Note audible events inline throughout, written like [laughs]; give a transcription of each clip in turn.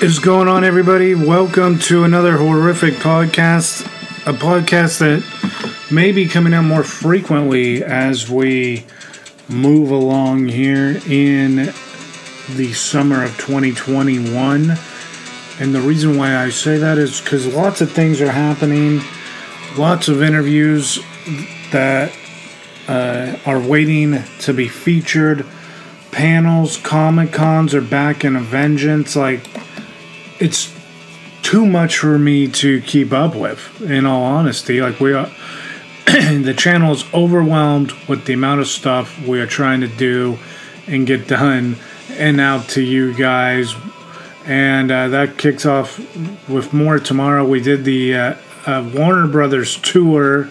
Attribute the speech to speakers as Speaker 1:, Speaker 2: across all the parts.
Speaker 1: Is going on, everybody? Welcome to another horrific podcast. A podcast that may be coming out more frequently as we move along here in the summer of 2021. And the reason why I say that is because lots of things are happening, lots of interviews that uh, are waiting to be featured panels, Comic Cons are back in a vengeance. Like, it's too much for me to keep up with, in all honesty. Like, we are, [clears throat] the channel is overwhelmed with the amount of stuff we are trying to do and get done and out to you guys. And uh, that kicks off with more tomorrow. We did the uh, uh, Warner Brothers tour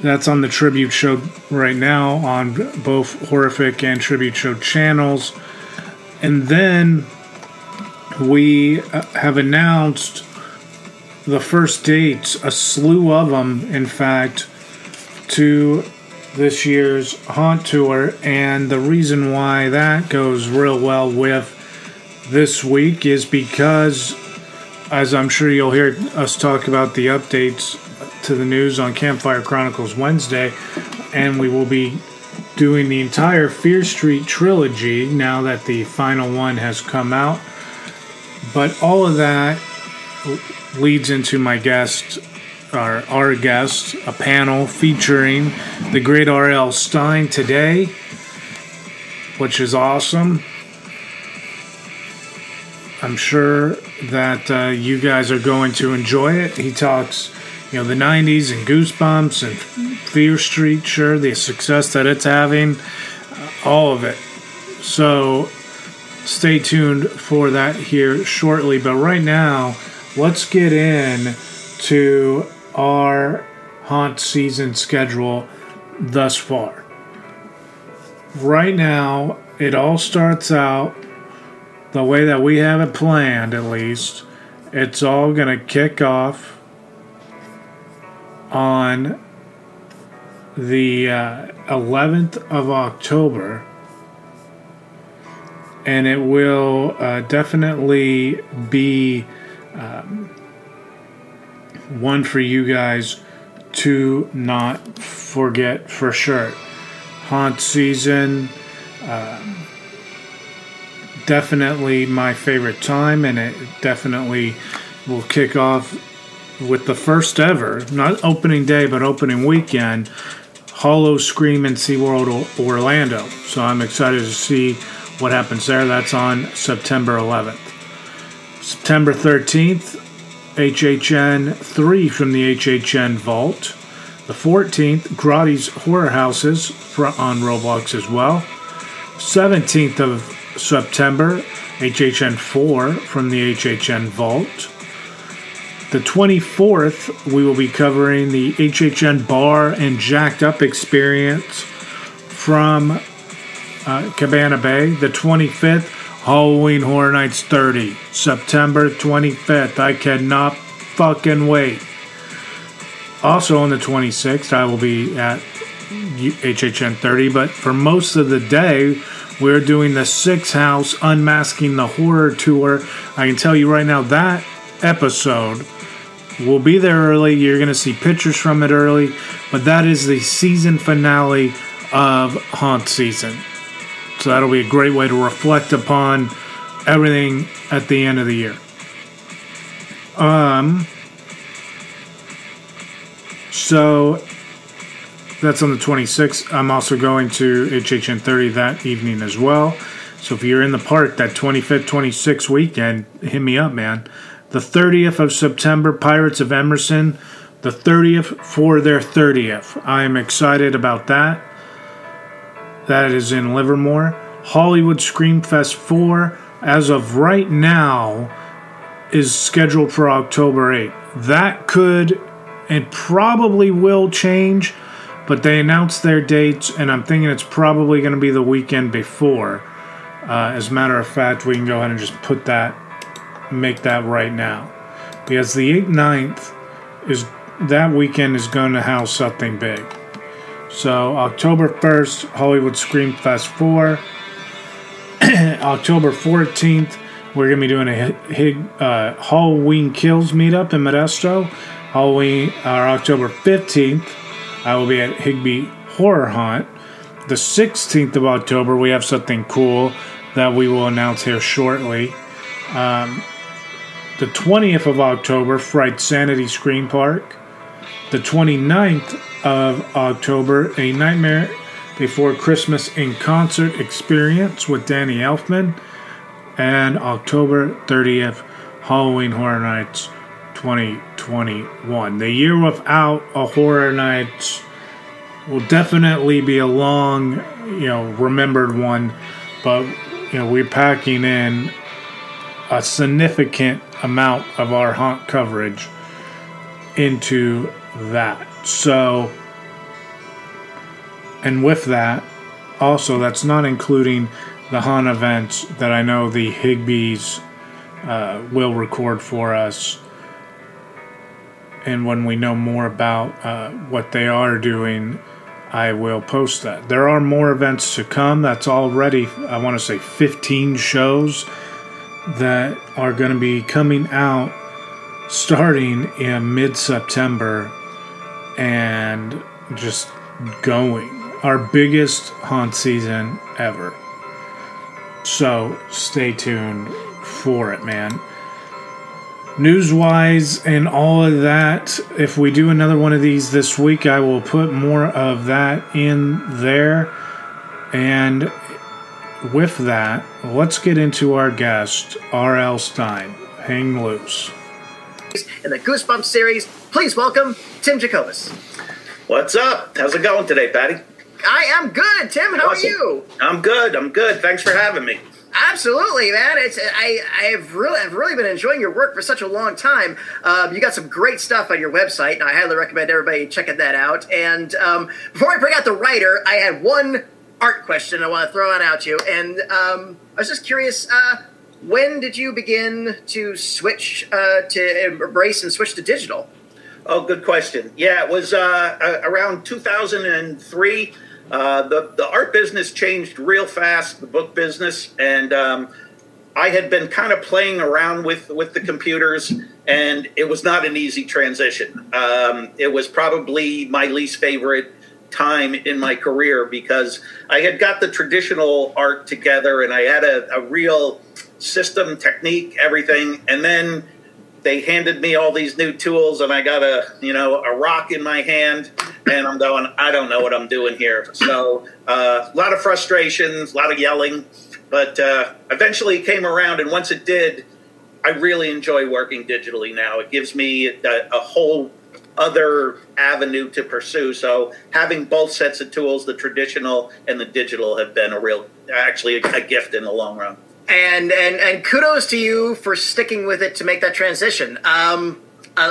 Speaker 1: that's on the Tribute Show right now on both Horrific and Tribute Show channels. And then we uh, have announced the first dates, a slew of them, in fact, to this year's Haunt Tour. And the reason why that goes real well with this week is because, as I'm sure you'll hear us talk about the updates to the news on Campfire Chronicles Wednesday, and we will be doing the entire Fear Street trilogy now that the final one has come out. But all of that leads into my guest, our, our guest, a panel featuring the great R.L. Stine today, which is awesome. I'm sure that uh, you guys are going to enjoy it. He talks you know the 90s and goosebumps and fear street sure the success that it's having uh, all of it so stay tuned for that here shortly. But right now let's get in to our haunt season schedule thus far. Right now it all starts out the way that we have it planned at least. It's all going to kick off on the uh, 11th of October, and it will uh, definitely be um, one for you guys to not forget for sure. Haunt season, uh, definitely my favorite time, and it definitely will kick off with the first ever, not opening day, but opening weekend, Howl-O-Scream in SeaWorld Orlando. So I'm excited to see what happens there. That's on September 11th. September 13th, HHN 3 from the HHN Vault. The 14th, Grotti's Horror Houses on Roblox as well. 17th of September, HHN 4 from the HHN Vault. The 24th, we will be covering the HHN Bar and Jacked Up experience from uh, Cabana Bay. The 25th, Halloween Horror Nights 30, September 25th. I cannot fucking wait. Also on the 26th, I will be at HHN 30, but for most of the day, we're doing the Six House Unmasking the Horror Tour. I can tell you right now that episode We'll be there early. You're going to see pictures from it early. But that is the season finale of Haunt season. So that'll be a great way to reflect upon everything at the end of the year. Um, so that's on the 26th. I'm also going to HHN 30 that evening as well. So if you're in the park that 25th, 26th weekend, hit me up, man the 30th of September, Pirates of Emerson, the 30th for their 30th. I am excited about that. That is in Livermore. Hollywood Screamfest 4, as of right now, is scheduled for October 8th. That could and probably will change, but they announced their dates, and I'm thinking it's probably going to be the weekend before. Uh, as a matter of fact, we can go ahead and just put that make that right now. Because the 8th 9th is that weekend is going to house something big. So October 1st, Hollywood Scream Fest 4. [clears throat] October 14th, we're gonna be doing a uh, Halloween Kills meetup in Modesto. Halloween, or October fifteenth, I will be at Higby Horror Hunt. The sixteenth of October, we have something cool that we will announce here shortly. Um, the 20th of October, Fright Sanity Scream Park. The 29th of October, A Nightmare Before Christmas in Concert Experience with Danny Elfman. And October 30th, Halloween Horror Nights 2021. The year without a Horror Nights will definitely be a long, you know, remembered one, but, you know, we're packing in a significant amount of our haunt coverage into that. So, and with that, also, that's not including the haunt events that I know the Higbees uh, will record for us. And when we know more about uh, what they are doing, I will post that. There are more events to come. That's already, I want to say, 15 shows that are going to be coming out starting in mid September and just going. Our biggest haunt season ever. So stay tuned for it, man. News wise and all of that, if we do another one of these this week, I will put more of that in there. And with that, let's get into our guest, R.L. Stine. Hang loose.
Speaker 2: In the Goosebumps series, please welcome Tim Jacobus.
Speaker 3: What's up? How's it going today, Patty?
Speaker 2: I am good, Tim. How awesome. are you?
Speaker 3: I'm good. I'm good. Thanks for having me.
Speaker 2: Absolutely, man. It's I I've really I've really been enjoying your work for such a long time. Um, you got some great stuff on your website, and I highly recommend everybody checking that out. And um, before I bring out the writer, I had one art question I want to throw on out to you, and um, I was just curious. Uh, when did you begin to switch uh, to embrace and switch to digital?
Speaker 3: Oh, good question. Yeah, it was uh, around 2003. Uh, the the art business changed real fast, the book business, and um, I had been kind of playing around with with the computers, and it was not an easy transition. Um, it was probably my least favorite time in my career because I had got the traditional art together and I had a, a real system, technique, everything, and then they handed me all these new tools and I got a you know a rock in my hand and I'm going I don't know what I'm doing here so uh, a lot of frustrations a lot of yelling but uh, eventually it came around and once it did I really enjoy working digitally now it gives me a, a whole other avenue to pursue. So having both sets of tools, the traditional and the digital, have been a real, actually, a, a gift in the long run.
Speaker 2: And and and kudos to you for sticking with it to make that transition. Um, a,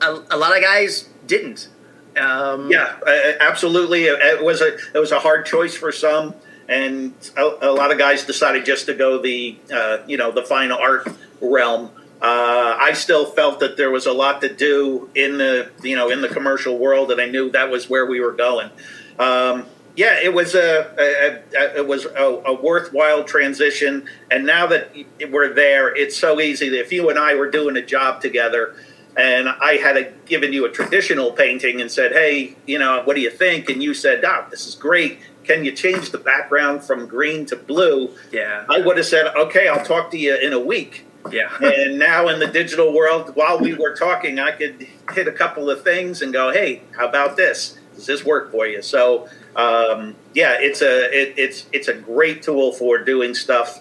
Speaker 2: a, a lot of guys didn't.
Speaker 3: Um, yeah, absolutely. It was a it was a hard choice for some, and a, a lot of guys decided just to go the uh, you know the fine art realm. Uh, I still felt that there was a lot to do in the you know in the commercial world, and I knew that was where we were going. Um, yeah, it was a, a, a it was a, a, worthwhile transition, and now that we're there, it's so easy that if you and I were doing a job together, and I had a, given you a traditional painting and said, "Hey, you know, what do you think?" and you said, "Doc, this is great." Can you change the background from green to blue?
Speaker 2: Yeah.
Speaker 3: I would have said, okay, I'll talk to you in a week
Speaker 2: yeah. [laughs]
Speaker 3: and now in the digital world, while we were talking, I could hit a couple of things and go, "Hey, how about this? Does this work for you?" So, um, yeah, it's a it, it's it's a great tool for doing stuff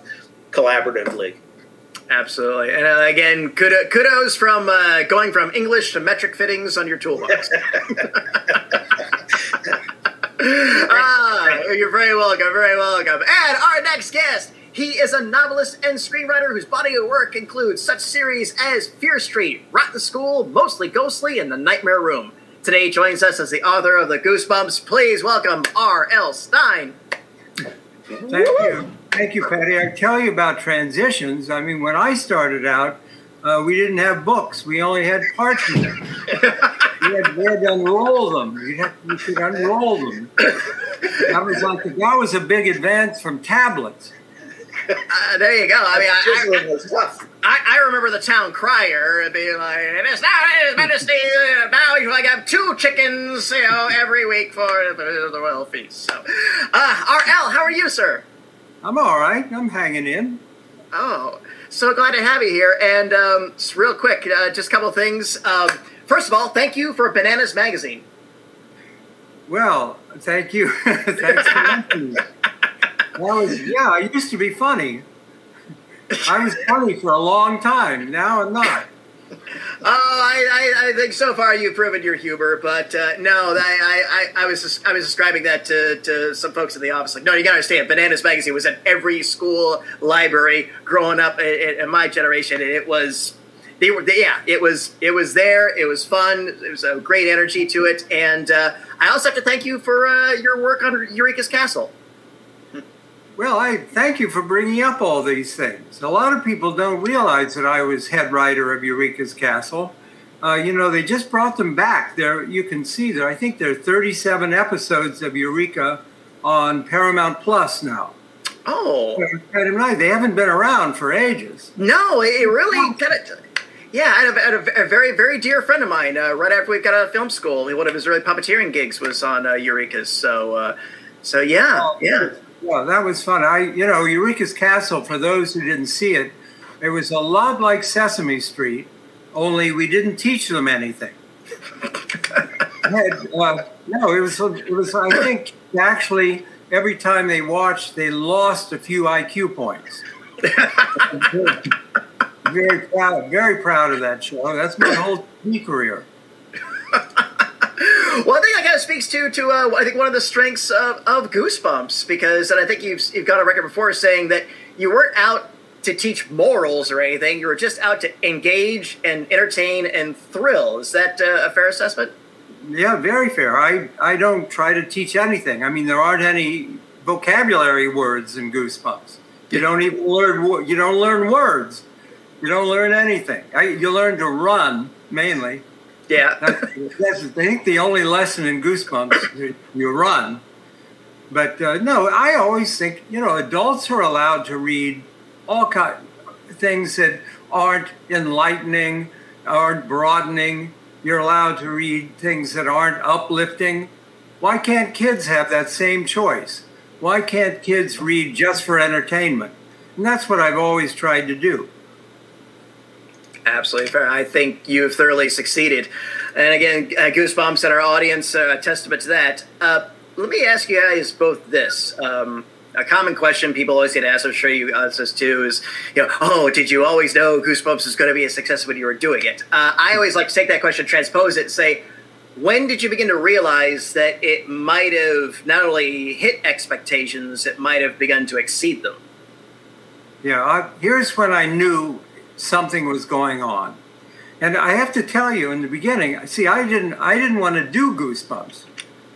Speaker 3: collaboratively.
Speaker 2: Absolutely, and uh, again, kudos from uh, going from English to metric fittings on your toolbox. [laughs] ah, you're very welcome, very welcome. And our next guest he is a novelist and screenwriter whose body of work includes such series as Fear Street, Rotten School, Mostly Ghostly, and The Nightmare Room. Today joins us as the author of the Goosebumps. Please welcome R.L. Stine.
Speaker 4: Thank you. Thank you, Patty. I tell you about transitions. I mean, when I started out, uh, we didn't have books. We only had parchment. [laughs] we, had, we had to unroll them. We, had, we could unroll them. That was like that was a big advance from tablets.
Speaker 2: Uh, there you go. I mean, I,
Speaker 3: was tough.
Speaker 2: I, I remember the town crier being like, "It's now His Majesty. uh, Now you like have two chickens, you know, every week for the, the royal feast." So, uh, R.L., how are you, sir?
Speaker 4: I'm all right. I'm hanging in.
Speaker 2: Oh, so glad to have you here. And um, real quick, uh, just a couple things. Um, first of all, thank you for Bananas Magazine.
Speaker 4: Well, thank you. [laughs] Thanks for mentioning that. That was yeah. I used to be funny. I was funny for a long time. Now I'm not.
Speaker 2: Oh, I, I, I think so far you've proven your humor, but uh, no, I, I, I, was I was describing that to, to some folks in the office. Like, no, you gotta understand, Bananas Magazine was at every school library growing up in, in my generation, and it was, they were, yeah, it was, it was there. It was fun. it was a great energy to it, and uh, I also have to thank you for uh, your work on Eureka's Castle.
Speaker 4: Well, I thank you for bringing up all these things. A lot of people don't realize that I was head writer of Eureka's Castle. Uh, you know, they just brought them back. There, you can see there. I think there are 37 episodes of Eureka on Paramount Plus now.
Speaker 2: Oh,
Speaker 4: Kind of nice. They haven't been around for ages.
Speaker 2: No, it really kind of. Yeah, I had, a, I had a, a very, very dear friend of mine. Uh, right after we got out of film school, one of his early puppeteering gigs was on uh, Eureka's. So, uh, so yeah,
Speaker 4: Oh,
Speaker 2: yeah.
Speaker 4: Yeah, that was fun. I, you know, Eureka's Castle. For those who didn't see it, it was a lot like Sesame Street, only we didn't teach them anything. [laughs] Had, uh, no, it was. It was. I think actually every time they watched, they lost a few IQ points. [laughs] very proud. Very proud of that show. That's my whole TV career. [laughs]
Speaker 2: Well, I think that kind of speaks to to uh, I think one of the strengths of, of Goosebumps because, and I think you've you've got a record before saying that you weren't out to teach morals or anything. You were just out to engage and entertain and thrill. Is that uh, a fair assessment?
Speaker 4: Yeah, very fair. I, I don't try to teach anything. I mean, there aren't any vocabulary words in Goosebumps. You don't even learn. You don't learn words. You don't learn anything. I, you learn to run mainly.
Speaker 2: Yeah.
Speaker 4: That's, I think the only lesson in Goosebumps you run. But uh, no, I always think you know adults are allowed to read all kind things that aren't enlightening, aren't broadening. You're allowed to read things that aren't uplifting. Why can't kids have that same choice? Why can't kids read just for entertainment? And that's what I've always tried to do.
Speaker 2: Absolutely fair. I think you have thoroughly succeeded. And again, uh, Goosebumps and our audience a testament to that. Uh, let me ask you guys both this. Um, a common question people always get asked, I'm sure you asked this too, is, you know, oh, did you always know Goosebumps was going to be a success when you were doing it? Uh, I always like to take that question, transpose it, and say, when did you begin to realize that it might have not only hit expectations, it might have begun to exceed them?
Speaker 4: Yeah, I, here's when I knew something was going on. And I have to tell you, in the beginning, see, I didn't, I didn't want to do Goosebumps.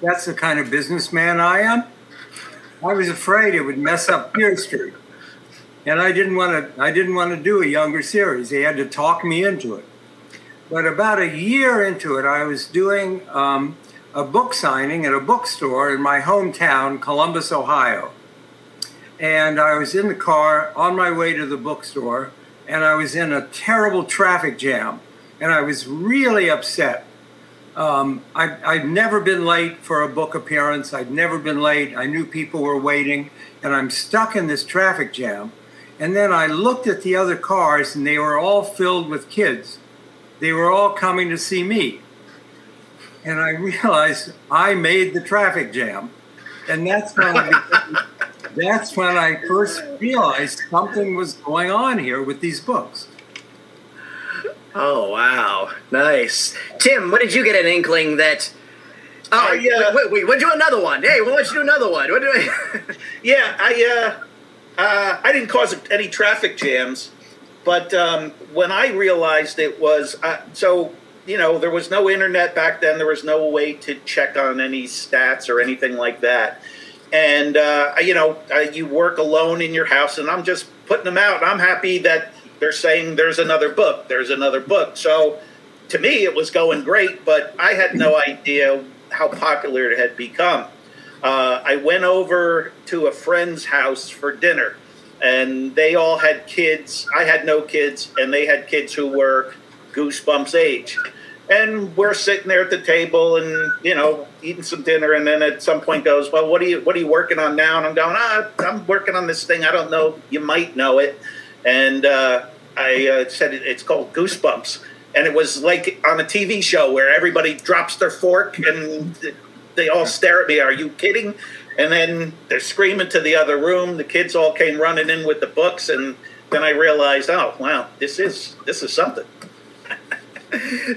Speaker 4: That's the kind of businessman I am. I was afraid it would mess up Fear Street, and I didn't want to. I didn't want to do a younger series. They had to talk me into it. But about a year into it, I was doing um, a book signing at a bookstore in my hometown, Columbus, Ohio and I was in the car on my way to the bookstore, and I was in a terrible traffic jam, and I was really upset. Um, I, I'd never been late for a book appearance. I'd never been late. I knew people were waiting, and I'm stuck in this traffic jam. And then I looked at the other cars, and they were all filled with kids. They were all coming to see me. And I realized I made the traffic jam. And that's I began that's when I first realized something was going on here with these books.
Speaker 2: Oh wow, nice, Tim. What did you get an inkling that? Oh,
Speaker 3: I, uh,
Speaker 2: wait, wait, wait, we'll do another one. Hey, why don't you do another one? What do I... [laughs]
Speaker 3: Yeah, I uh, uh, I didn't cause any traffic jams, but um, when I realized it was uh, so, you know, there was no internet back then. There was no way to check on any stats or anything like that. And uh, you know, uh, you work alone in your house, and I'm just putting them out. I'm happy that they're saying there's another book. There's another book. So to me, it was going great, but I had no idea how popular it had become. Uh, I went over to a friend's house for dinner, and they all had kids. I had no kids, and they had kids who were Goosebumps age. And we're sitting there at the table, and you know, eating some dinner, and then at some point goes, "Well, what are you what are you working on now?" And I'm going, "Ah, I'm working on this thing. I don't know. You might know it." And uh, I uh, said it's called Goosebumps, and it was like on a TV show where everybody drops their fork and they all stare at me. Are you kidding? And then they're screaming to the other room. The kids all came running in with the books, and then I realized, oh wow, this is this is something.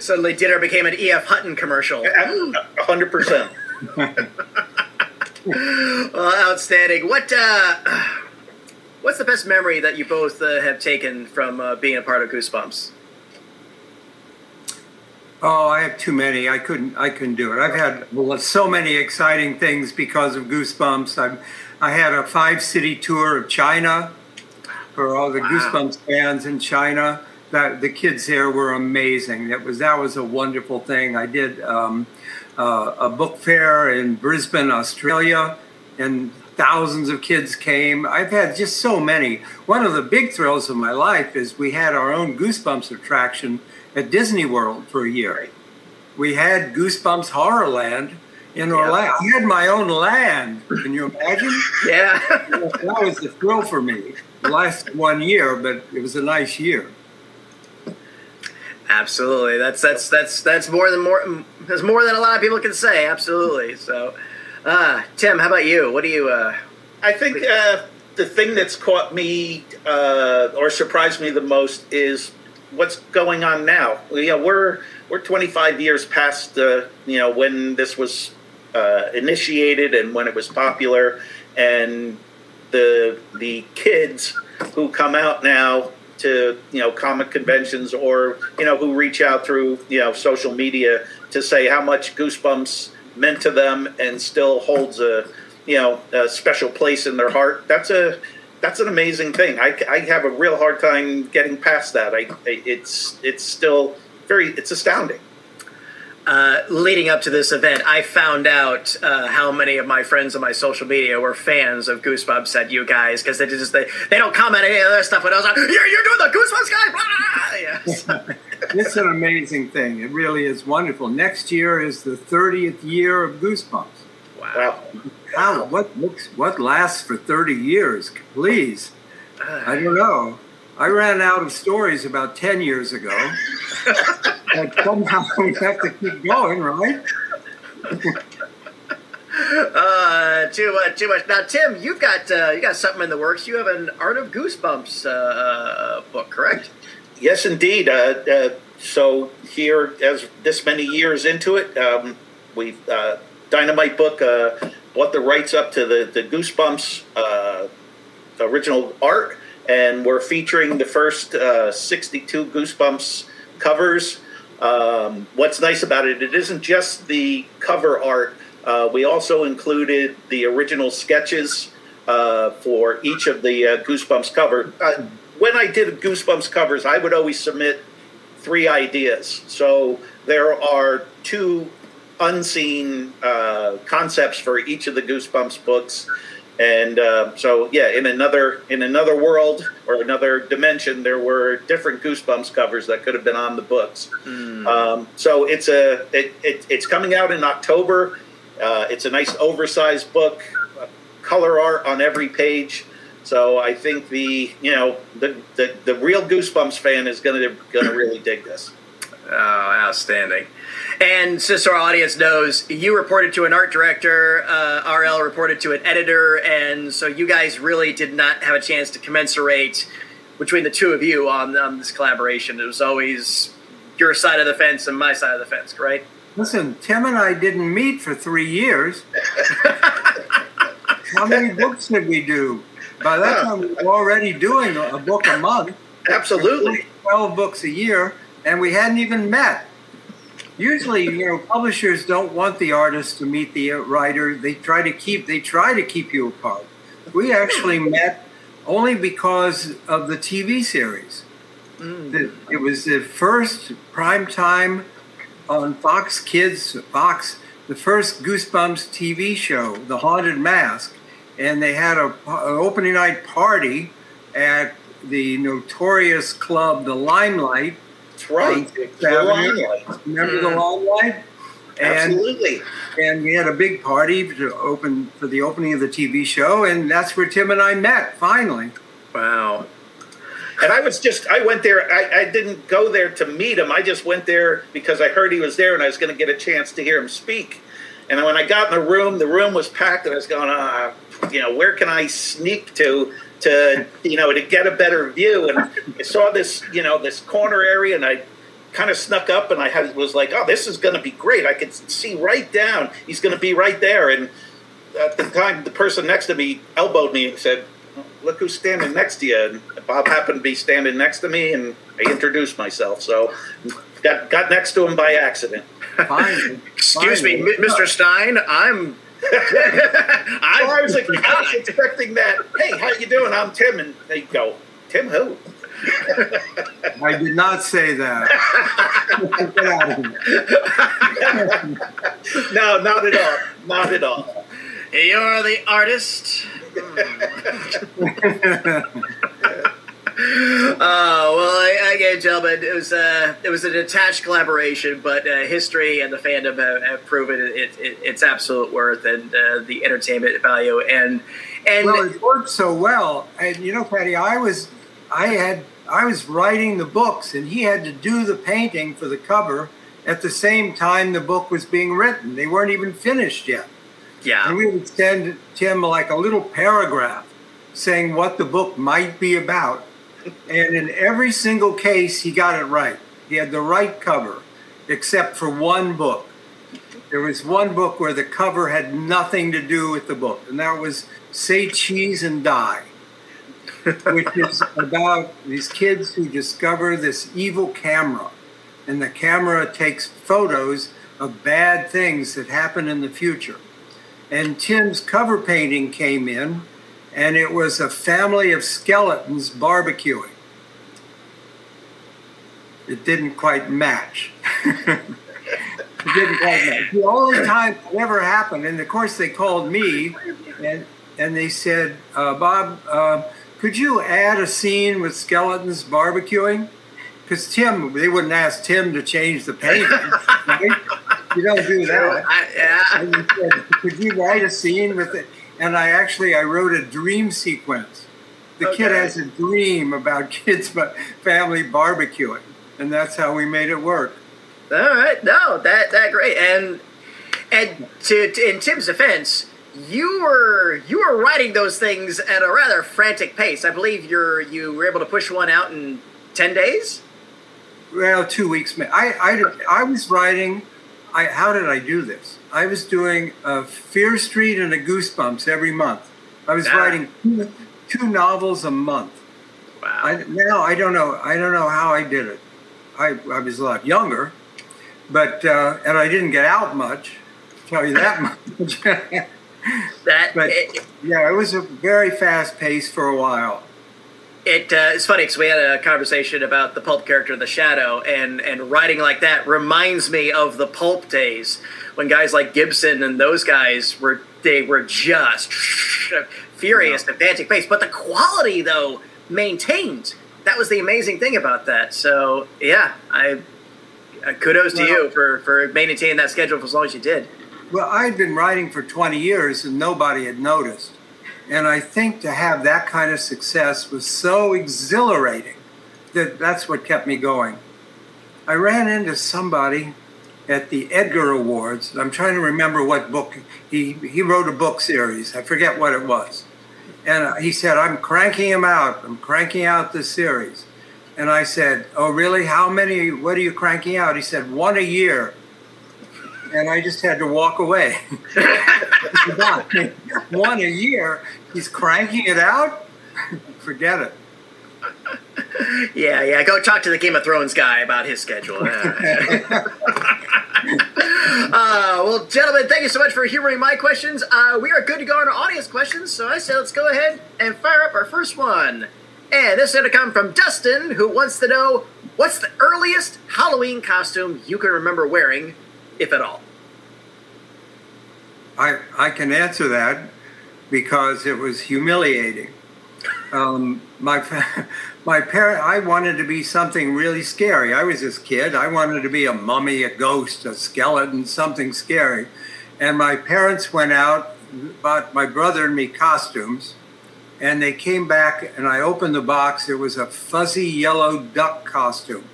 Speaker 2: Suddenly, dinner became an E.F. Hutton commercial.
Speaker 3: hundred percent. [laughs]
Speaker 2: Well, outstanding. What uh, what's the best memory that you both uh, have taken from uh, being a part of Goosebumps?
Speaker 4: Oh, I have too many. I couldn't. I couldn't do it. I've had so many exciting things because of Goosebumps. i I had a five city tour of China for all the
Speaker 2: Wow.
Speaker 4: Goosebumps fans in China. That the kids there were amazing. That was that was a wonderful thing. I did um, uh, a book fair in Brisbane, Australia, and thousands of kids came. I've had just so many. One of the big thrills of my life is we had our own Goosebumps attraction at Disney World for a year. We had Goosebumps Horrorland in Orlando. I had my own land. Can you imagine? [laughs]
Speaker 2: Yeah.
Speaker 4: that was a thrill for me. It lasted one year, but it was a nice year.
Speaker 2: Absolutely. That's that's that's that's more than more. That's more than a lot of people can say. Absolutely. So, uh, Tim, how about you? What do you? Uh,
Speaker 3: I think uh, the thing that's caught me uh, or surprised me the most is what's going on now. Know, we're we're 25 years past the you know when this was uh, initiated and when it was popular, and the the kids who come out now to you know comic conventions or you know who reach out through you know social media to say how much Goosebumps meant to them and still holds a you know a special place in their heart. That's a that's an amazing thing. I, I have a real hard time getting past that. I, it's it's still very it's astounding.
Speaker 2: Uh, leading up to this event, I found out uh, how many of my friends on my social media were fans of Goosebumps at you guys because they just they, they don't comment any other stuff. But I was like, "You're, you're doing the Goosebumps guy!" Blah! Yes. [laughs]
Speaker 4: It's an amazing thing. It really is wonderful. Next year is the 30th year of Goosebumps.
Speaker 3: Wow.
Speaker 4: How, what looks, what lasts for 30 years? Please. I don't know. I ran out of stories about 10 years ago. [laughs] but somehow we have to keep going, right? [laughs]
Speaker 2: Uh, too much, too much. Now, Tim, you've got uh, you got something in the works. You have an Art of Goosebumps uh, uh, book, correct?
Speaker 3: Yes, indeed. Uh, uh, so here, as this many years into it, um, we've uh, Dynamite Book uh, bought the rights up to the the Goosebumps uh, original art, and we're featuring the first uh, 62 Goosebumps covers. Um, what's nice about it, it isn't just the cover art. Uh, we also included the original sketches uh, for each of the uh, Goosebumps cover. Uh, when I did Goosebumps covers, I would always submit three ideas. So there are two unseen uh, concepts for each of the Goosebumps books, and uh, so yeah, in another in another world or another dimension, there were different Goosebumps covers that could have been on the books. Um, so it's a it, it, it's coming out in October. Uh, it's a nice oversized book, color art on every page. So I think the you know the the, the real Goosebumps fan is gonna gonna really dig this.
Speaker 2: Oh, outstanding. And since our audience knows, you reported to an art director, uh, RL reported to an editor, and so you guys really did not have a chance to commensurate between the two of you on, on this collaboration. It was always your side of the fence and my side of the fence, right?
Speaker 4: Listen, Tim and I didn't meet for three years. [laughs] How many books did we do? By that time, we were already doing a book a month.
Speaker 3: Absolutely.
Speaker 4: 12 books a year, and we hadn't even met. Usually, you know, publishers don't want the artist to meet the writer. They try to keep they try to keep you apart. We actually hmm. met only because of the TV series. Hmm. The- It was the first prime time on Fox Kids, Fox, the first Goosebumps TV show, The Haunted Mask, and they had a, an opening night party at the notorious club, the Limelight.
Speaker 3: That's right. The
Speaker 4: Limelight. Remember the Limelight?
Speaker 3: And, Absolutely.
Speaker 4: And we had a big party to open for the opening of the TV show, and that's where Tim and I met finally.
Speaker 2: Wow.
Speaker 3: And I was just, I went there, I, I didn't go there to meet him. I just went there because I heard he was there and I was going to get a chance to hear him speak. And when I got in the room, the room was packed and I was going, uh, you know, where can I sneak to to you know to get a better view? And I saw this you know this corner area, and I kind of snuck up, and I had, was like, oh, this is going to be great. I could see right down. He's going to be right there. And at the time, the person next to me elbowed me and said, look who's standing next to you. And Bob happened to be standing next to me, and I introduced myself. So got got next to him by accident.
Speaker 2: Fine. [laughs] Excuse Fine. me, Mr. Stine. I'm [laughs]
Speaker 3: I, I, was like, I was expecting that. Hey, how you doing? I'm Tim, and they go, Tim who?
Speaker 4: I did not say that. [laughs] Get out
Speaker 3: of here. [laughs] no, not at all. Not at all.
Speaker 2: You're the artist. Hmm. [laughs] uh, well, again, gentlemen, it was uh, it was a detached collaboration, but uh, history and the fandom have, have proven it, it, its absolute worth and uh, the entertainment value. And and
Speaker 4: well, it worked so well. And you know, Patty, I was I had I was writing the books, and he had to do the painting for the cover at the same time the book was being written. They weren't even finished yet.
Speaker 2: Yeah,
Speaker 4: and we would send Tim like a little paragraph saying what the book might be about and in every single case, he got it right. He had the right cover, except for one book. There was one book where the cover had nothing to do with the book, and that was Say Cheese and Die, which is [laughs] about these kids who discover this evil camera. And the camera takes photos of bad things that happen in the future. And Tim's cover painting came in and it was a family of skeletons barbecuing. It didn't quite match. [laughs] it didn't quite match. The only time it ever happened, and of course they called me, and and they said, uh, Bob, uh, could you add a scene with skeletons barbecuing? Because Tim, they wouldn't ask Tim to change the painting. Right? You don't do that. [laughs] I, yeah. Said, could you write a scene with it? And I actually I wrote a dream sequence. The okay. kid has a dream about [laughs] kids but family barbecuing, and that's how we made it work.
Speaker 2: All right, no, that that great, and and to, to in Tim's defense, you were you were writing those things at a rather frantic pace. I believe you're you were able to push one out in ten days.
Speaker 4: Well, two weeks. I I, I was writing. I how did I do this? I was doing a Fear Street and a Goosebumps every month. I was ah. writing two, two, novels a month.
Speaker 2: Wow.
Speaker 4: I, now I don't know. I don't know how I did it. I, I was a lot younger, but uh, and I didn't get out much. Tell you that [laughs] much.
Speaker 2: that
Speaker 4: but yeah, it was a very fast pace for a while.
Speaker 2: It uh, it's funny because we had a conversation about the pulp character, the Shadow, and and writing like that reminds me of the pulp days when guys like Gibson and those guys were they were just [laughs] furious yeah. at pace. But the quality though maintained. That was the amazing thing about that. So yeah, I uh, kudos well, to you for for maintaining that schedule for as long as you did.
Speaker 4: Well, I'd been writing for 20 years and nobody had noticed. And I think to have that kind of success was so exhilarating that that's what kept me going. I ran into somebody at the Edgar Awards. I'm trying to remember what book he he wrote a book series. I forget what it was, and uh, he said, "I'm cranking him out. I'm cranking out this series." And I said, "Oh, really? How many? What are you cranking out?" He said, "One a year." And I just had to walk away. [laughs] One a year. He's cranking it out. Forget it.
Speaker 2: yeah, yeah. Go talk to the Game of Thrones guy about his schedule. [laughs] Uh, well, gentlemen, thank you so much for humoring my questions. Uh, we are good to go on our audience questions, so I say let's go ahead and fire up our first one. And this is going to come from Dustin, who wants to know what's the earliest Halloween costume you can remember wearing, if at all?
Speaker 4: I, I can answer that because it was humiliating. Um, my [laughs] my parent, I wanted to be something really scary. I was this kid. I wanted to be a mummy, a ghost, a skeleton, something scary. And my parents went out, bought my brother and me costumes, and they came back. And I opened the box. It was a fuzzy yellow duck costume.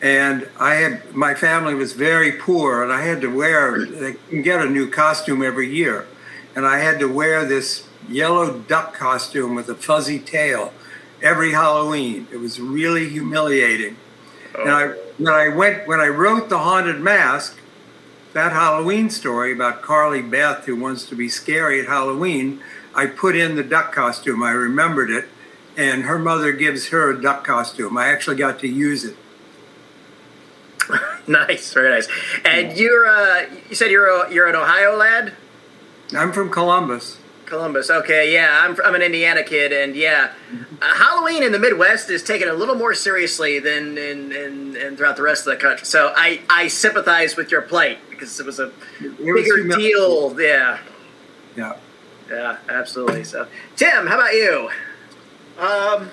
Speaker 4: And I had my family was very poor, and I had to wear. They can get a new costume every year, and I had to wear this yellow duck costume with a fuzzy tail every Halloween. It was really humiliating. Oh. And I, oh. when I went, when I wrote the haunted mask, that Halloween story about Carly Beth who wants to be scary at Halloween, I put in the duck costume. I remembered it, and her mother gives her a duck costume. I actually got to use it. [laughs]
Speaker 2: nice, very nice. And you're, uh, you said you're a, you're an Ohio lad.
Speaker 4: I'm from Columbus.
Speaker 2: Columbus. Okay, yeah, I'm, I'm an Indiana kid, and yeah, uh, Halloween in the Midwest is taken a little more seriously than in, in, in, throughout the rest of the country. So I, I sympathize with your plight because it was a it bigger was deal. Yeah.
Speaker 4: Yeah.
Speaker 2: Yeah, absolutely. So, Tim, how about you?
Speaker 3: Um,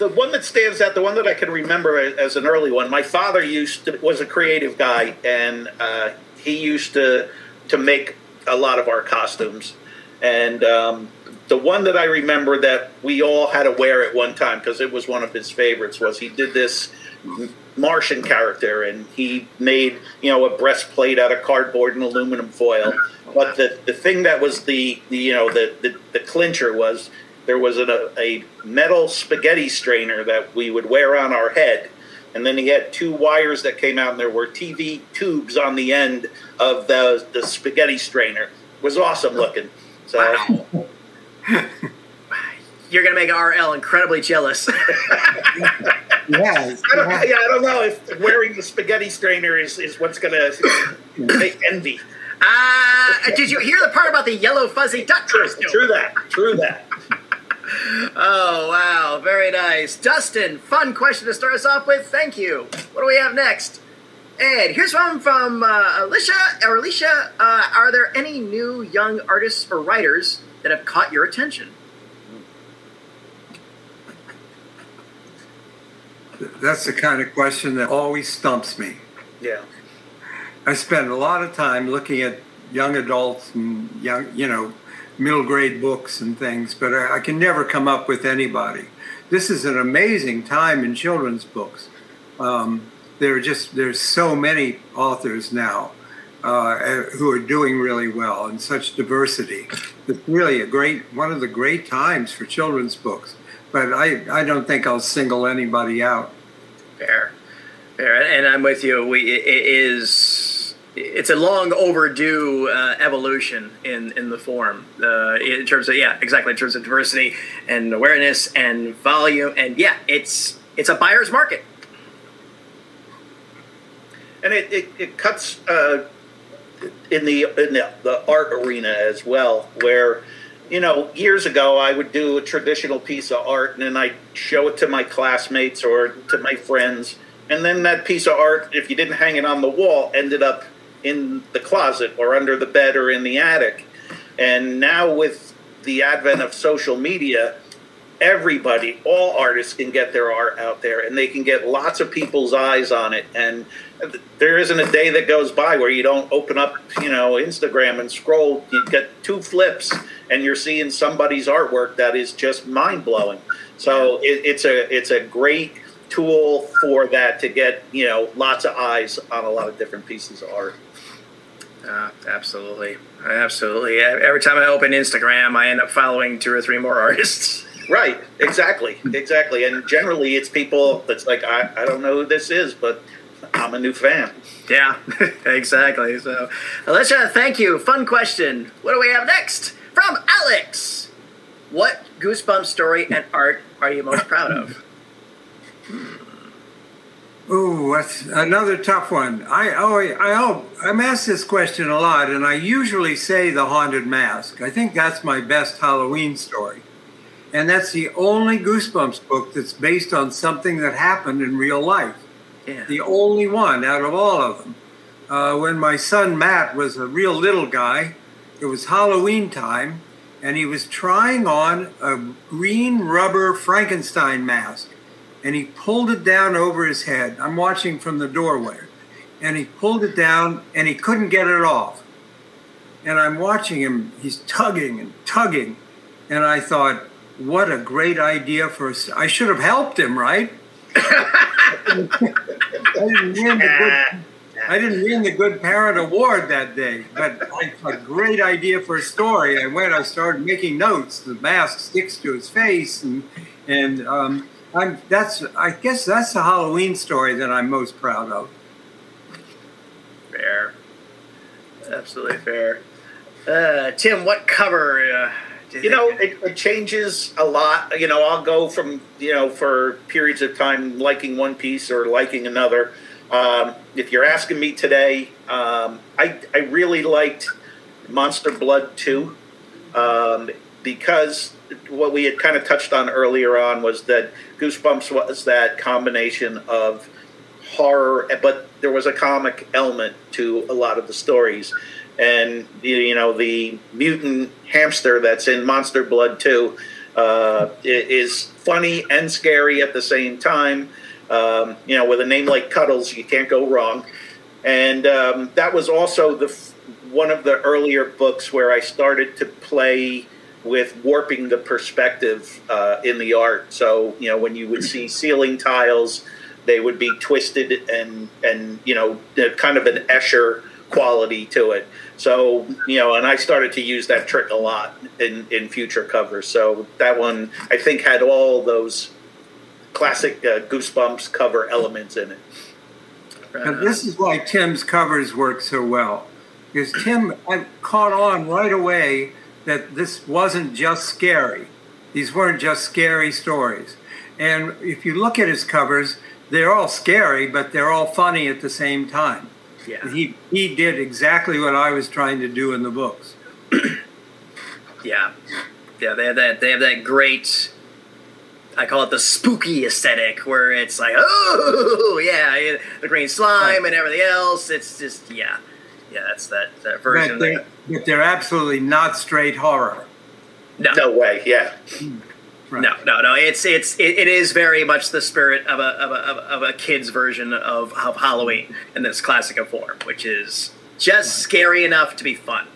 Speaker 3: the one that stands out, the one that I can remember as an early one. My father used to, was a creative guy, and uh, he used to to make a lot of our costumes. And um, the one that I remember that we all had to wear at one time because it was one of his favorites was he did this Martian character and he made you know a breastplate out of cardboard and aluminum foil. But the, the thing that was the, the you know the, the, the clincher was there was a, a metal spaghetti strainer that we would wear on our head and then he had two wires that came out, and there were TV tubes on the end of the the spaghetti strainer. It was awesome looking. So. Wow. [laughs]
Speaker 2: You're gonna make RL incredibly jealous. [laughs]
Speaker 4: yeah, I
Speaker 3: don't, yeah, I don't know if wearing the spaghetti strainer is, is what's gonna make envy.
Speaker 2: Uh, did you hear the part about the yellow fuzzy duck?
Speaker 3: True, true that. True that
Speaker 2: oh, wow. Very nice. Dustin, fun question to start us off with. Thank you. What do we have next? And here's one from uh, Alicia or Alicia. Uh, are there any new young artists or writers that have caught your attention?
Speaker 4: That's the kind of question that always stumps me.
Speaker 3: Yeah.
Speaker 4: I spend a lot of time looking at young adults and young, you know, middle grade books and things, but I, I, can never come up with anybody. This is an amazing time in children's books. Um, there are just there's so many authors now uh, who are doing really well and such diversity. It's really a great one of the great times for children's books. But I, I don't think I'll single anybody out.
Speaker 2: Fair, fair, and I'm with you. We it is it's a long overdue uh, evolution in in the form uh, in terms of yeah exactly in terms of diversity and awareness and volume and yeah it's it's a buyer's market.
Speaker 3: And it, it, it cuts uh, in the in the, the art arena as well where you know years ago i would do a traditional piece of art and then i'd show it to my classmates or to my friends and then that piece of art if you didn't hang it on the wall ended up in the closet or under the bed or in the attic. And now with the advent of social media, everybody, all artists can get their art out there and they can get lots of people's eyes on it. And there isn't a day that goes by where you don't open up, you know, Instagram and scroll. You get two flips and you're seeing somebody's artwork that is just mind blowing. So it, it's a it's a great tool for that to get you know lots of eyes on a lot of different pieces of art.
Speaker 2: Uh, absolutely, absolutely. Every time I open Instagram, I end up following two or three more [laughs] artists.
Speaker 3: Right, exactly, exactly. And generally, it's people that's like, I, I don't know who this is, but I'm a new fan.
Speaker 2: Yeah, [laughs] exactly. So, Alicia, thank you. Fun question. What do we have next? From Alex. What Goosebumps story and art are you most proud of? [laughs]
Speaker 4: Ooh, that's another tough one. I oh I oh I'm asked this question a lot, and I usually say the haunted mask. I think that's my best Halloween story, and that's the only Goosebumps book that's based on something that happened in real life. Yeah. The only one out of all of them. Uh, when my son Matt was a real little guy, it was Halloween time, and he was trying on a green rubber Frankenstein mask, and he pulled it down over his head. I'm watching from the doorway, and he pulled it down, and he couldn't get it off. And I'm watching him, he's tugging and tugging, and I thought, what a great idea for us. I should have helped him, right? I didn't win the good I didn't win the Good Parent Award that day, but a great idea for a story. I went, I started making notes. The mask sticks to his face, and and um, I'm that's I guess that's the Halloween story that I'm most proud of.
Speaker 2: Fair, absolutely fair. Uh, Tim, what cover? Uh,
Speaker 3: you, you know, it, it, changes a lot. You know, I'll go from you know for periods of time liking one piece or liking another. Um, if you're asking me today, um, I, I really liked Monster Blood 2 um, because what we had kind of touched on earlier on was that Goosebumps was that combination of horror, but there was a comic element to a lot of the stories. And, you know, the mutant hamster that's in Monster Blood 2 uh, is funny and scary at the same time. Um, you know, with a name like Cuddles, you can't go wrong. And um, that was also the one of the earlier books where I started to play with warping the perspective uh, in the art. So you know, when you would see [clears throat] ceiling tiles, they would be twisted and and you know, kind of an Escher quality to it. So you know, and I started to use that trick a lot in in future covers. So that one I think had all those classic uh, Goosebumps cover elements in it.
Speaker 4: And this is why Tim's covers work so well, because Tim I caught on right away that this wasn't just scary; these weren't just scary stories. And if you look at his covers, they're all scary, but they're all funny at the same time. Yeah. He he did exactly what I was trying to do in the books. [clears throat]
Speaker 2: yeah, yeah. They have that. They have that great I call it the spooky aesthetic, where it's like, oh [laughs] yeah, the green slime and everything else. It's just yeah, yeah. That's that, that version.
Speaker 4: But, they, but they're absolutely not straight horror.
Speaker 3: No, no way. Yeah.
Speaker 2: Hmm, right. No, no, no. It's it's it, it is very much the spirit of a of a of a kid's version of, of Halloween in this classic form, which is just scary enough to be fun.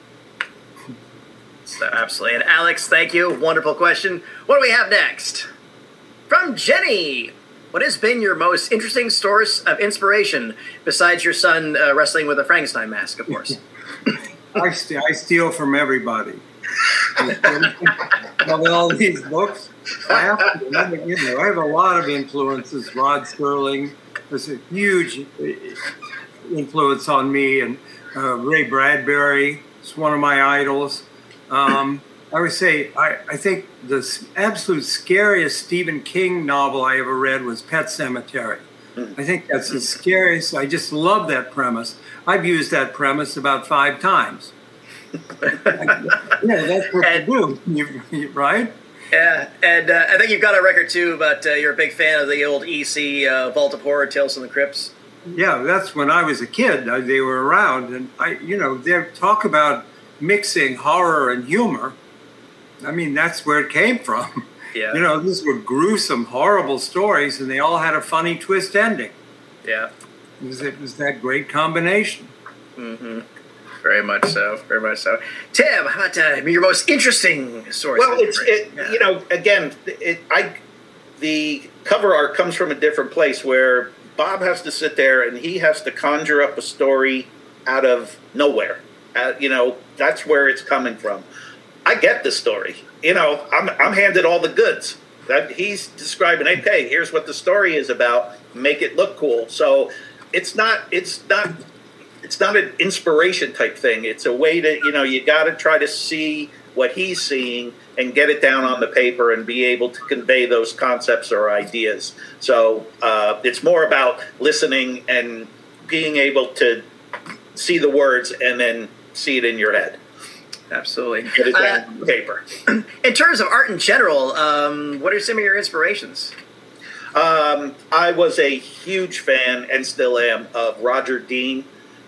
Speaker 2: So absolutely. And Alex, thank you. Wonderful question. What do we have next? From Jenny. What has been your most interesting source of inspiration besides your son uh, wrestling with a Frankenstein mask, of course? [laughs]
Speaker 4: I, st- I steal from everybody. of all these books, I have to I have a lot of influences. Rod Serling was a huge uh, influence on me, and uh, Ray Bradbury is one of my idols. Um, I would say I, I think the absolute scariest Stephen King novel I ever read was Pet Sematary. Hmm. I think that's the scariest. I just love that premise. I've used that premise about five times. yeah, that's what [laughs] and, you do, you, right?
Speaker 2: Yeah, and uh, I think you've got a record too, but uh, you're a big fan of the old EC uh, Vault of Horror, Tales from the Crypts.
Speaker 4: Yeah, that's when I was a kid. they were around, and I, you know, they talk about mixing horror and humor I mean, that's where it came from. [laughs] Yeah. You know, these were gruesome, horrible stories, and they all had a funny twist ending.
Speaker 2: Yeah.
Speaker 4: It was, it was that great combination.
Speaker 2: Mm-hmm. Very much so. Very much so. Tim, how about uh, your most interesting source?
Speaker 3: Well, it's it, yeah. you know again, it, I the cover art comes from a different place where Bob has to sit there and he has to conjure up a story out of nowhere. Uh, you know, that's where it's coming from. I get the story. You know, I'm, I'm handed all the goods. That he's describing, okay, here's what the story is about. Make it look cool. So it's not it's not it's not an inspiration type thing. It's a way to you know you got to try to see what he's seeing and get it down on the paper and be able to convey those concepts or ideas. So uh, it's more about listening and being able to see the words and then see it in your head.
Speaker 2: Absolutely.
Speaker 3: Get it uh, paper. [clears throat]
Speaker 2: In terms of art in general, um, what are some of your inspirations?
Speaker 3: Um, I was a huge fan and still am of Roger Dean.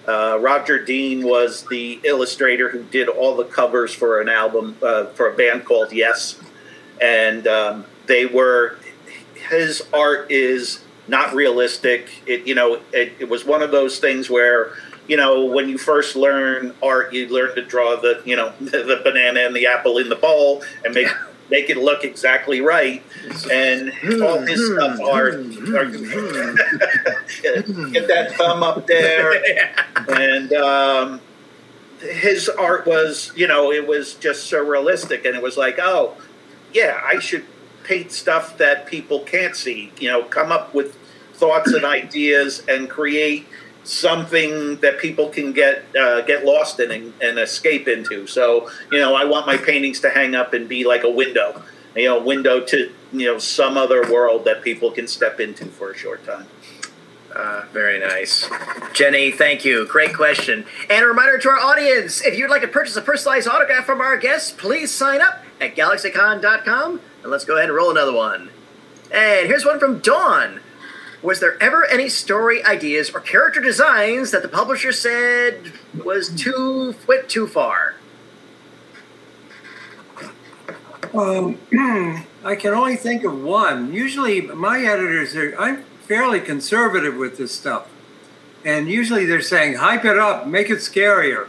Speaker 3: Uh, Roger Dean was the illustrator who did all the covers for an album uh, for a band called Yes, and um, they were his art is not realistic. It you know it, it was one of those things where you know when you first learn art, you learn to draw the you know [laughs] the, the banana and the apple in the bowl and make make it look exactly right. And hmm, all his hmm, stuff hmm, are, are [laughs] get that thumb up there. [laughs] And um, his art was, you know, it was just so realistic, and it was like, oh, yeah, I should paint stuff that people can't see. You know, come up with thoughts and ideas and create something that people can get uh, get lost in and, and, escape into. So you know, I want my paintings to hang up and be like a window, you know, window to you know some other world that people can step into for a short time.
Speaker 2: Uh, very nice. Jenny, thank you. Great question. And a reminder to our audience if you'd like to purchase a personalized autograph from our guests, please sign up at galaxycon.com. And let's go ahead and roll another one. And here's one from Dawn. Was there ever any story ideas or character designs that the publisher said was too went too far?
Speaker 4: Um, [clears throat] I can only think of one. Usually, my editors are. I'm fairly conservative with this stuff, and usually they're saying, "Hype it up, make it scarier."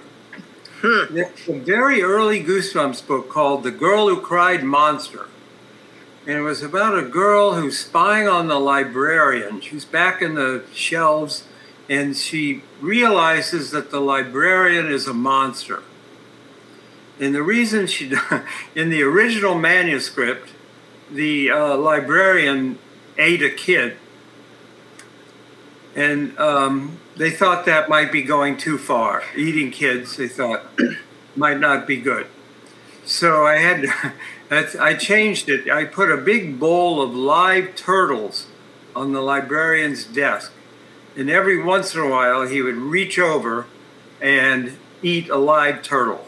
Speaker 4: Hmm. There's a very early Goosebumps book called "The Girl Who Cried Monster." And it was about a girl who's spying on the librarian. She's back in the shelves, and she realizes that the librarian is a monster. And the reason she, [laughs] in the original manuscript, the uh, librarian ate a kid. And um, they thought that might be going too far. Eating kids, they thought, [clears throat] might not be good. So I had [laughs] That's, I changed it. I put a big bowl of live turtles on the librarian's desk. And every once in a while, he would reach over and eat a live turtle.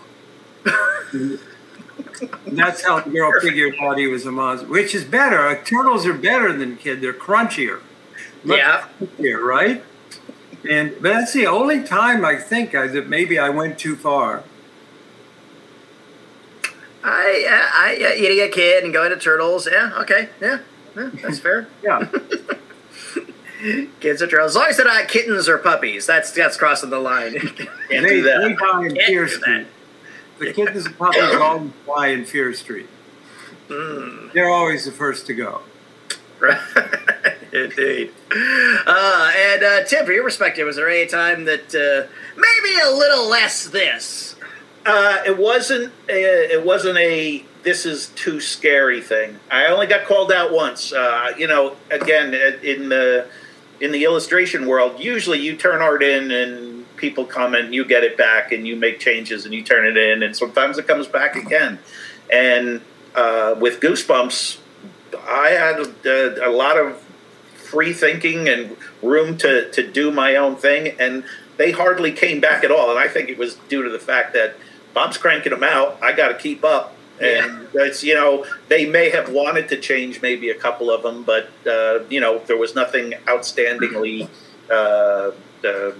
Speaker 4: that's how the girl figured out he was a monster, which is better. Turtles are better than kid. They're crunchier.
Speaker 2: yeah.
Speaker 4: Crunchier, right? And but that's the only time I think I, that maybe I went too far.
Speaker 2: I, yeah, I, yeah, eating a kid and going to turtles. Yeah, okay, yeah, yeah that's fair. [laughs]
Speaker 4: yeah. [laughs]
Speaker 2: Kids are turtles. As long as they're not kittens or puppies, that's that's crossing the line.
Speaker 4: they, they die in Fear Street. The kittens and puppies always fly in Fear Street. Mm. They're always the first to go.
Speaker 2: Right. [laughs] Indeed. Uh, and uh, Tim, from your perspective, was there any time that uh, maybe a little less this?
Speaker 3: Uh, it wasn't. A, it wasn't a. This is too scary thing. I only got called out once. Uh, you know, again in the in the illustration world, usually you turn art in and people come and you get it back and you make changes and you turn it in and sometimes it comes back again. And uh, with Goosebumps, I had a, a lot of free thinking and room to, to do my own thing and they hardly came back at all. And I think it was due to the fact that Bob's cranking them out. I got to keep up. And yeah. it's you know they may have wanted to change maybe a couple of them, but uh, you know there was nothing outstandingly uh, uh,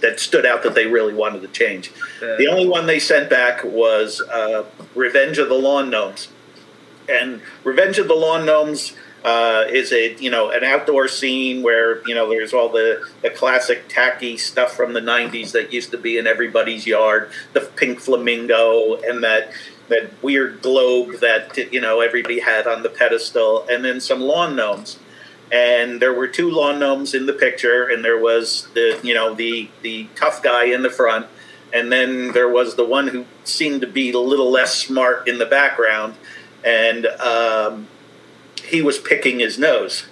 Speaker 3: that stood out that they really wanted to change. the only one they sent back was uh, Revenge of the Lawn Gnomes, and Revenge of the Lawn Gnomes uh, is a you know an outdoor scene where you know there's all the the classic tacky stuff from the 90s that used to be in everybody's yard the pink flamingo and that that weird globe that you know everybody had on the pedestal and then some lawn gnomes. And there were two lawn gnomes in the picture and there was the you know the the tough guy in the front and then there was the one who seemed to be a little less smart in the background and um, he was picking his nose.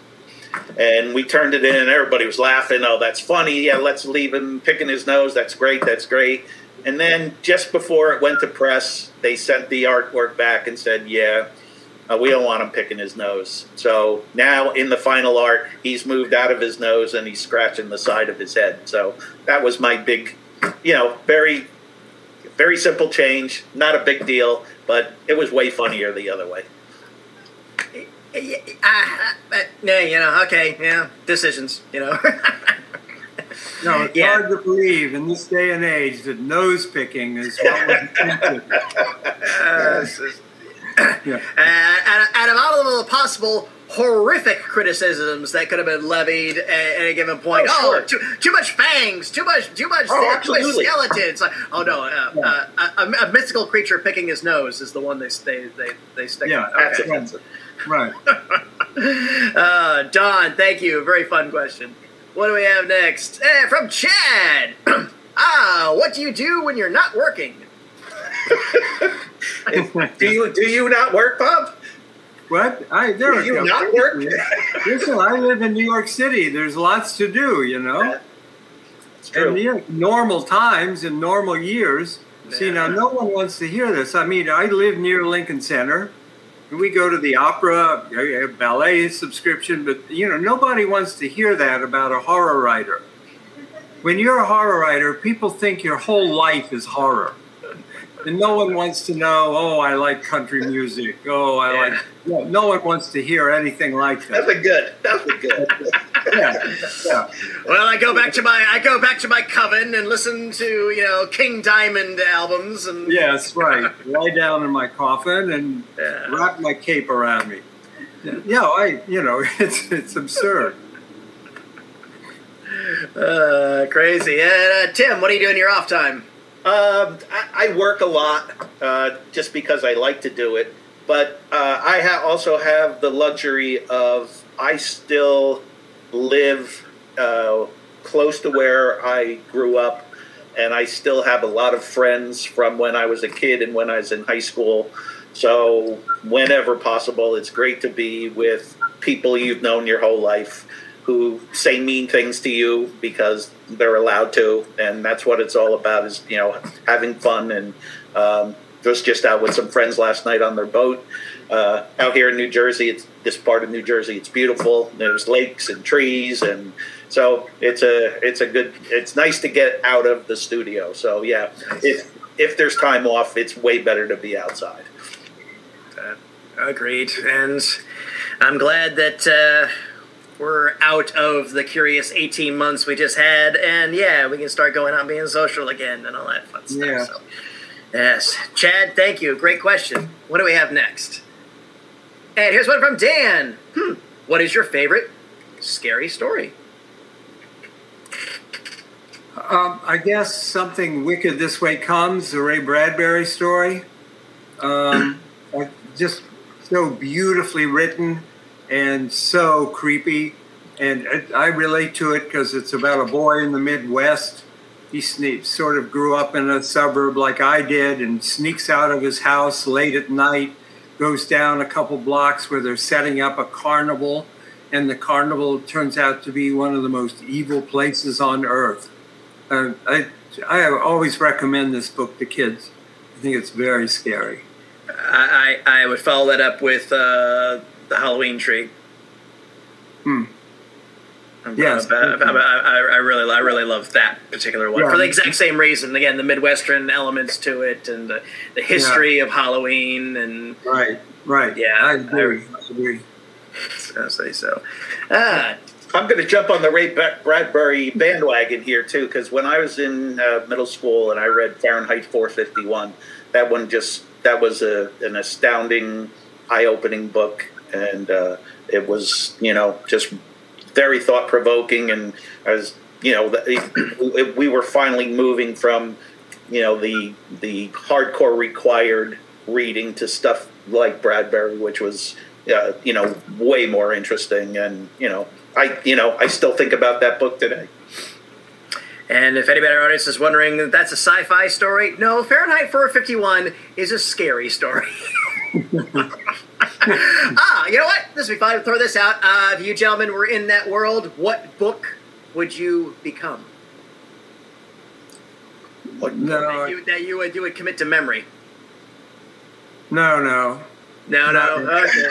Speaker 3: And we turned it in, and everybody was laughing. Oh, that's funny. Yeah, let's leave him picking his nose. That's great. That's great. And then just before it went to press, they sent the artwork back and said, yeah, uh, we don't want him picking his nose. So now in the final art, he's moved out of his nose and he's scratching the side of his head. So that was my big, you know, very, very simple change. Not a big deal, but it was way funnier the other way.
Speaker 2: Uh, uh, you know, okay, yeah, decisions, you know. [laughs]
Speaker 4: No, it's
Speaker 2: Yeah.
Speaker 4: hard to believe in this day and age that nose picking is what was [laughs] attempted.
Speaker 2: Uh,
Speaker 4: Yeah.
Speaker 2: and, and, and of all of the possible horrific criticisms that could have been levied at, at a given point.
Speaker 3: Oh,
Speaker 2: Oh,
Speaker 3: sure.
Speaker 2: too, too much fangs, too much, too much,
Speaker 3: Oh,
Speaker 2: too much
Speaker 3: absolutely.
Speaker 2: skeletons. Like, oh no, uh, uh, a, a mystical creature picking his nose is the one they they they, they stick
Speaker 4: Yeah,
Speaker 2: on.
Speaker 3: That's
Speaker 2: Okay.
Speaker 3: offensive.
Speaker 4: Right. [laughs]
Speaker 2: Uh, Dawn, thank you. Very fun question. What do we have next? Eh, from Chad. [clears throat] ah, what do you do when you're not working? [laughs]
Speaker 3: do you do you not work, Bob?
Speaker 4: What? I there
Speaker 3: you not work? [laughs]
Speaker 4: Listen, I live in New York City. There's lots to do, you know.
Speaker 3: It's
Speaker 4: And yeah, normal times in normal years. See, now no one wants to hear this. I mean, I live near Lincoln Center. We go to the opera, ballet subscription, but you know, nobody wants to hear that about a horror writer. When you're a horror writer, people think your whole life is horror. And no one wants to know, oh, I like country music. Oh, I like. No, no one wants to hear anything like that.
Speaker 3: That's a good. That's a good. [laughs]
Speaker 4: Yeah, yeah.
Speaker 2: Well, I go back to my I go back to my coven and listen to you know King Diamond albums and
Speaker 4: Yes, right. Lie down in my coffin and
Speaker 2: Yeah.
Speaker 4: wrap my cape around me. Yeah, I, you know, [laughs] it's it's absurd.
Speaker 2: uh, crazy. And uh, Tim, what do you do in your off time?
Speaker 3: Um, I, I work a lot uh, just because I like to do it, but uh, I ha- also have the luxury of I still live uh, close to where I grew up, and I still have a lot of friends from when I was a kid and when I was in high school. So whenever possible, it's great to be with people you've known your whole life who say mean things to you because they're allowed to, and that's what it's all about. Is you know having fun and um, was just out with some friends last night on their boat uh, out here in New Jersey. It's this part of New Jersey. It's beautiful. There's lakes and trees, and so it's a it's a good. It's nice to get out of the studio. So yeah, if if there's time off, it's way better to be outside.
Speaker 2: Agreed. And I'm glad that uh, we're out of the curious 18 months we just had. And yeah, we can start going out and being social again and all that fun stuff.
Speaker 4: Yeah.
Speaker 2: So, yes. Chad, thank you. Great question. What do we have next? And here's one from Dan. Hmm. What is your favorite scary story?
Speaker 4: Um, I guess something wicked this way comes the Ray Bradbury story. Um, [clears throat] uh, just so beautifully written and so creepy, and it, I relate to it because it's about a boy in the Midwest. He sne- sort of grew up in a suburb like I did, and sneaks out of his house late at night, goes down a couple blocks where they're setting up a carnival, and the carnival turns out to be one of the most evil places on earth. Uh, I, I always recommend this book to kids. I think it's very scary.
Speaker 2: I, I, would follow that up with uh, the Halloween tree.
Speaker 4: Hmm. Yes.
Speaker 2: I, I, I, I really, I really love that particular one
Speaker 4: Yeah.
Speaker 2: for the exact same reason. Again, the Midwestern elements to it, and the, the history of Halloween, and
Speaker 4: Right, right.
Speaker 2: Yeah,
Speaker 4: I agree. I agree.
Speaker 2: I say so. Ah,
Speaker 3: I'm going to jump on the Ray Bradbury bandwagon here too, because when I was in uh, middle school and I read Fahrenheit 451, that one just that was a, an astounding, eye-opening book, and uh, it was you know just very thought-provoking, and as you know, the, we were finally moving from you know the the hardcore required reading to stuff like Bradbury, which was uh, you know way more interesting, and you know I you know I still think about that book today.
Speaker 2: and if anybody in our audience is wondering that that's a sci-fi story, no, Fahrenheit 451 is a scary story. [laughs] [laughs] ah, you know what? This would be fun. to Throw this out. Uh, if you gentlemen were in that world, what book would you become?
Speaker 3: What-
Speaker 4: No,
Speaker 2: that you, that you would you would commit to memory.
Speaker 4: no, no.
Speaker 2: No, no. Okay.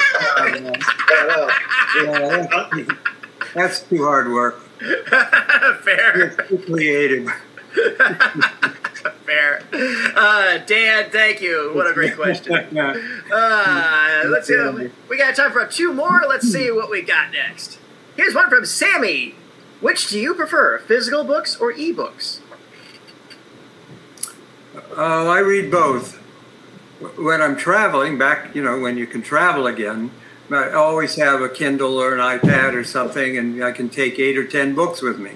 Speaker 2: [laughs]
Speaker 4: Yeah, [laughs] that's too hard work.
Speaker 2: Fair,
Speaker 4: It's too creative. [laughs]
Speaker 2: fair. Uh, Dan, thank you. What a great question. [laughs] Uh, let's see. We got time for two more. Let's see what we got next. Here's one from Sammy. Which do you prefer, physical books or ebooks?
Speaker 4: Oh, I read both. When I'm traveling, back, you know, when you can travel again, I always have a Kindle or an iPad or something, and I can take eight or ten books with me.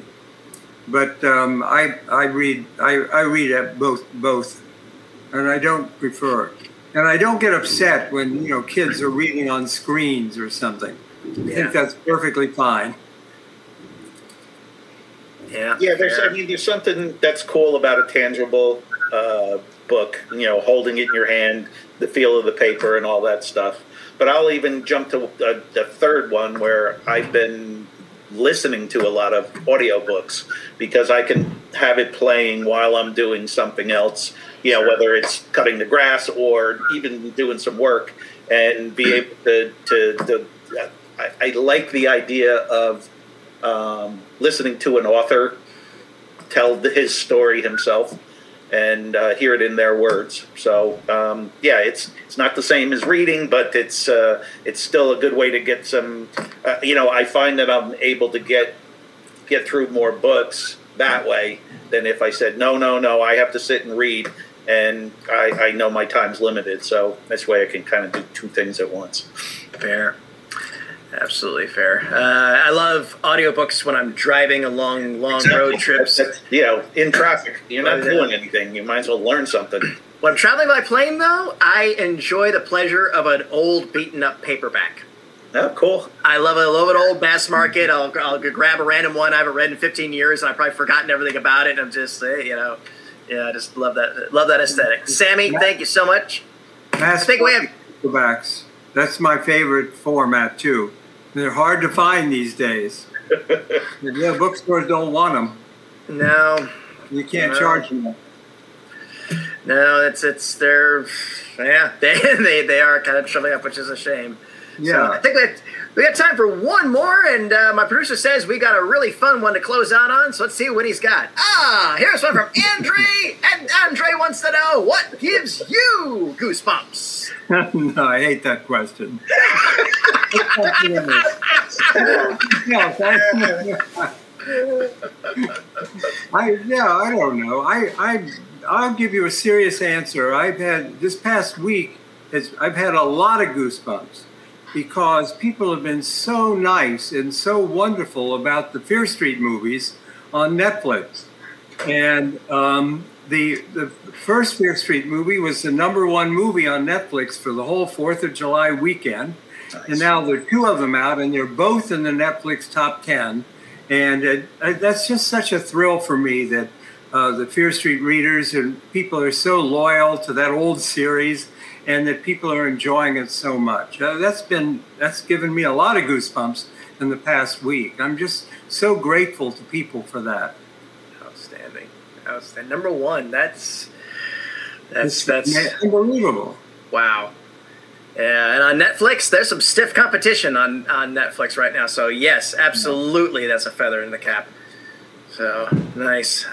Speaker 4: But um, I, I read I, I read at both both, and I don't prefer. And I don't get upset when you know kids are reading on screens or something. I think that's perfectly fine.
Speaker 2: Yeah.
Speaker 3: Yeah, there's.
Speaker 2: fair.
Speaker 3: I mean, there's something that's cool about a tangible uh, book. You know, holding it in your hand, the feel of the paper, and all that stuff. But I'll even jump to a, a third one where I've been listening to a lot of audiobooks because I can have it playing while I'm doing something else. You know, whether it's cutting the grass or even doing some work, and be able to to. to I, I like the idea of um, listening to an author tell the, his story himself and uh, hear it in their words. So um, yeah, it's it's not the same as reading, but it's uh, it's still a good way to get some. Uh, you know, I find that I'm able to get get through more books that way than if I said no, no, no. I have to sit and read, and I, I know my time's limited. So this way, I can kind of do two things at once.
Speaker 2: Fair. Absolutely fair. Uh, I love audiobooks when I'm driving along long road trips.
Speaker 3: That's- you know, in traffic, you're not
Speaker 2: Oh,
Speaker 3: doing anything. You might as well learn something.
Speaker 2: When I'm traveling by plane, though, I enjoy the pleasure of an old, beaten up paperback.
Speaker 3: Oh, cool.
Speaker 2: I love I love an old mass market. I'll, I'll grab a random one I haven't read in 15 years, and I've probably forgotten everything about it. And I'm just, eh, you know, yeah, I just love that love that aesthetic. Sammy, thank you so much.
Speaker 4: Mass
Speaker 2: Take away.
Speaker 4: paperbacks. That's my favorite format too. They're hard to find these days. [laughs] yeah, bookstores don't want them.
Speaker 2: No,
Speaker 4: You can't
Speaker 2: No.
Speaker 4: charge them.
Speaker 2: no, it's it's they're yeah [laughs] they they, they are kind of troubling up, which is a shame. So
Speaker 4: Yeah.
Speaker 2: I think that we got time for one more, and uh, my producer says we got a really fun one to close out on. So let's see what he's got. Ah, here's one from Andre, and Andre wants to know what gives you goosebumps. [laughs]
Speaker 4: no, I hate that question. [laughs] yeah, [laughs] I, yeah, I don't know. I I I'll give you a serious answer. I've had this past week. I've had a lot of goosebumps because people have been so nice and so wonderful about the Fear Street movies on Netflix. And um, the the first Fear Street movie was the number one movie on Netflix for the whole Fourth of July weekend. And now there are two of them out, and they're both in the Netflix top ten. And it, uh, that's just such a thrill for me that uh, the Fear Street readers and people are so loyal to that old series, and that people are enjoying it so much. Uh, that's been that's given me a lot of goosebumps in the past week. I'm just so grateful to people for that.
Speaker 2: Outstanding, outstanding. Number one. That's
Speaker 4: It's
Speaker 2: that's that's
Speaker 4: unbelievable.
Speaker 2: wow. Yeah, and on Netflix, there's some stiff competition on on Netflix right now. So yes, absolutely, that's a feather in the cap. So nice.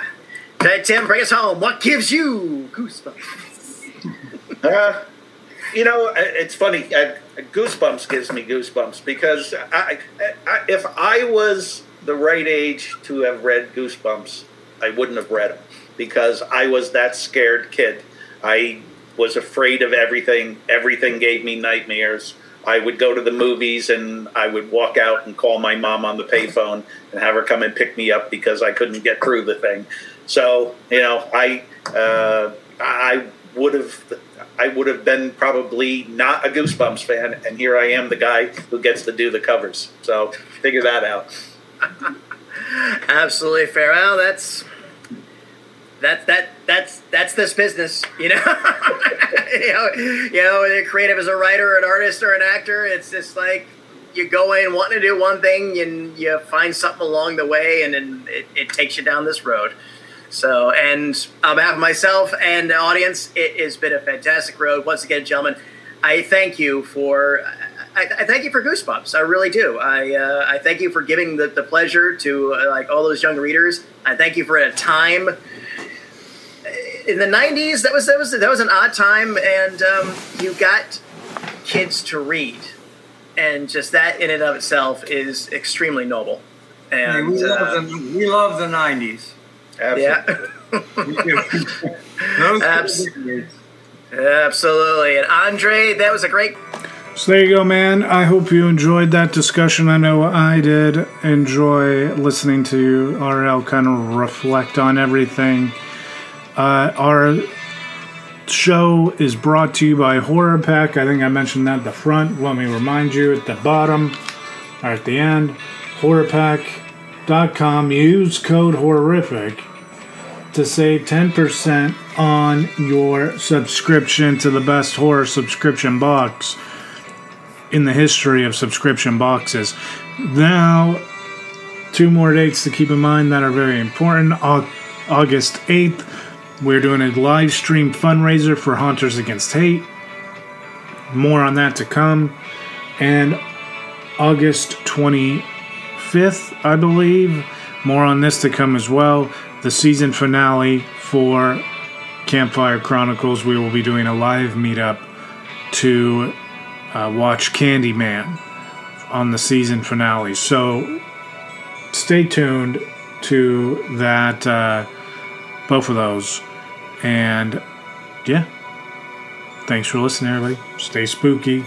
Speaker 2: Okay, Tim, bring us home. What gives you goosebumps? [laughs]
Speaker 3: Uh, you know, it's funny. Uh, Goosebumps gives me goosebumps because I, I, if I was the right age to have read Goosebumps, I wouldn't have read them because I was that scared kid. I was afraid of everything. Everything gave me nightmares. I would go to the movies and I would walk out and call my mom on the payphone and have her come and pick me up because I couldn't get through the thing. So you know, I uh, I would have I would have been probably not a Goosebumps fan, and here I am, the guy who gets to do the covers. So figure that out. [laughs]
Speaker 2: Absolutely fair. Well, that's that that that's that's this business, you know. [laughs] you know, you know, whether you're creative as a writer, an artist, or an actor, it's just like you go in wanting to do one thing, and you find something along the way, and then it, it takes you down this road. So, and on behalf of myself and the audience, it has been a fantastic road. Once again, gentlemen, I thank you for. I, I thank you for Goosebumps. I really do. I uh, I thank you for giving the, the pleasure to uh, like all those young readers. I thank you for a time in the '90s. That was that was that was an odd time, and um, you got kids to read, and just that in and of itself is extremely noble. And
Speaker 4: we,
Speaker 2: uh,
Speaker 4: love the, we love the 90s.
Speaker 3: Absolutely.
Speaker 2: yeah. [laughs]
Speaker 4: We do.
Speaker 2: Abs-
Speaker 4: were the years.
Speaker 2: Absolutely. And Andre, that was a great
Speaker 1: So there you go, man. I hope you enjoyed that discussion. I know I did enjoy listening to RL kind of reflect on everything. Uh, our show is brought to you by Horror Pack. I think I mentioned that at the front. Let me remind you at the bottom or at the end. HorrorPack.com. Use code horrific to save 10% on your subscription to the best horror subscription box in the history of subscription boxes. Now, two more dates to keep in mind that are very important. August 8th, we're doing a live stream fundraiser for Haunters Against Hate. More on that to come. And August 25th, I believe. More on this to come as well. The season finale for Campfire Chronicles. We will be doing a live meetup to uh, watch Candyman on the season finale. So stay tuned to that, uh, both of those. And yeah, thanks for listening, everybody. Stay spooky.